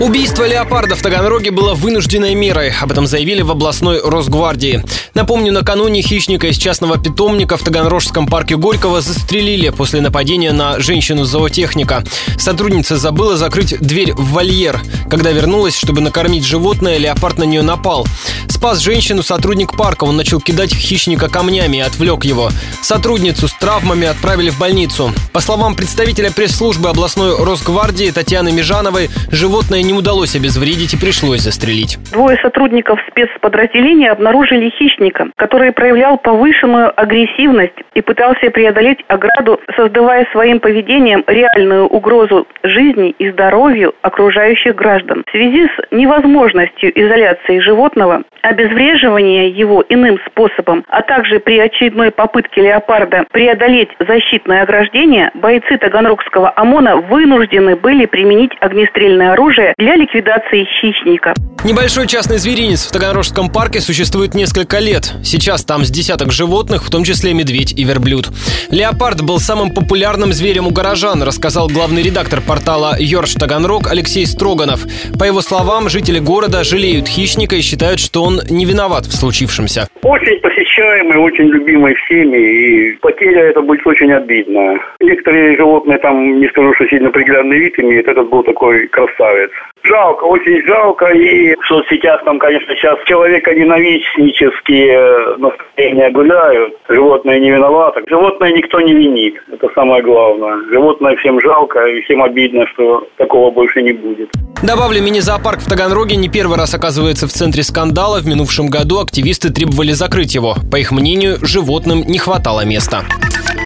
Убийство леопарда в Таганроге было вынужденной мерой. Об этом заявили в областной Росгвардии. Напомню, накануне хищника из частного питомника в Таганрожском парке Горького застрелили после нападения на женщину-зоотехника. Сотрудница забыла закрыть дверь в вольер. Когда вернулась, чтобы накормить животное, леопард на нее напал. Спас женщину сотрудник парка. Он начал кидать хищника камнями и отвлек его. Сотрудницу с травмами отправили в больницу. По словам представителя пресс-службы областной Росгвардии Татьяны Межановой, животное не удалось обезвредить и пришлось застрелить. Двое сотрудников спецподразделения обнаружили хищника, который проявлял повышенную агрессивность и пытался преодолеть ограду, создавая своим поведением реальную угрозу жизни и здоровью окружающих граждан. В связи с невозможностью изоляции животного, обезвреживания его иным способом, а также при очередной попытке леопарда преодолеть защитное ограждение, бойцы Таганрогского ОМОНа вынуждены были применить огнестрельное оружие для ликвидации хищника. Небольшой частный зверинец в Таганрожском парке существует несколько лет. Сейчас там с десяток животных, в том числе медведь и верблюд. Леопард был самым популярным зверем у горожан, рассказал главный редактор портала Йорш Таганрог Алексей Строганов. По его словам, жители города жалеют хищника и считают, что он не виноват в случившемся. Очень посещаемый, очень любимый всеми, и потеря это будет очень обидно. Некоторые животные там, не скажу, что сильно приглядный вид имеют, этот был такой красавец. Жалко, очень жалко. И в соцсетях там, конечно, сейчас человека ненавистнические настроения гуляют. Животные не виноваты. Животное никто не винит. Это самое главное. Животное всем жалко и всем обидно, что такого больше не будет. Добавлю, мини-зоопарк в Таганроге не первый раз оказывается в центре скандала. В минувшем году активисты требовали закрыть его. По их мнению, животным не хватало места.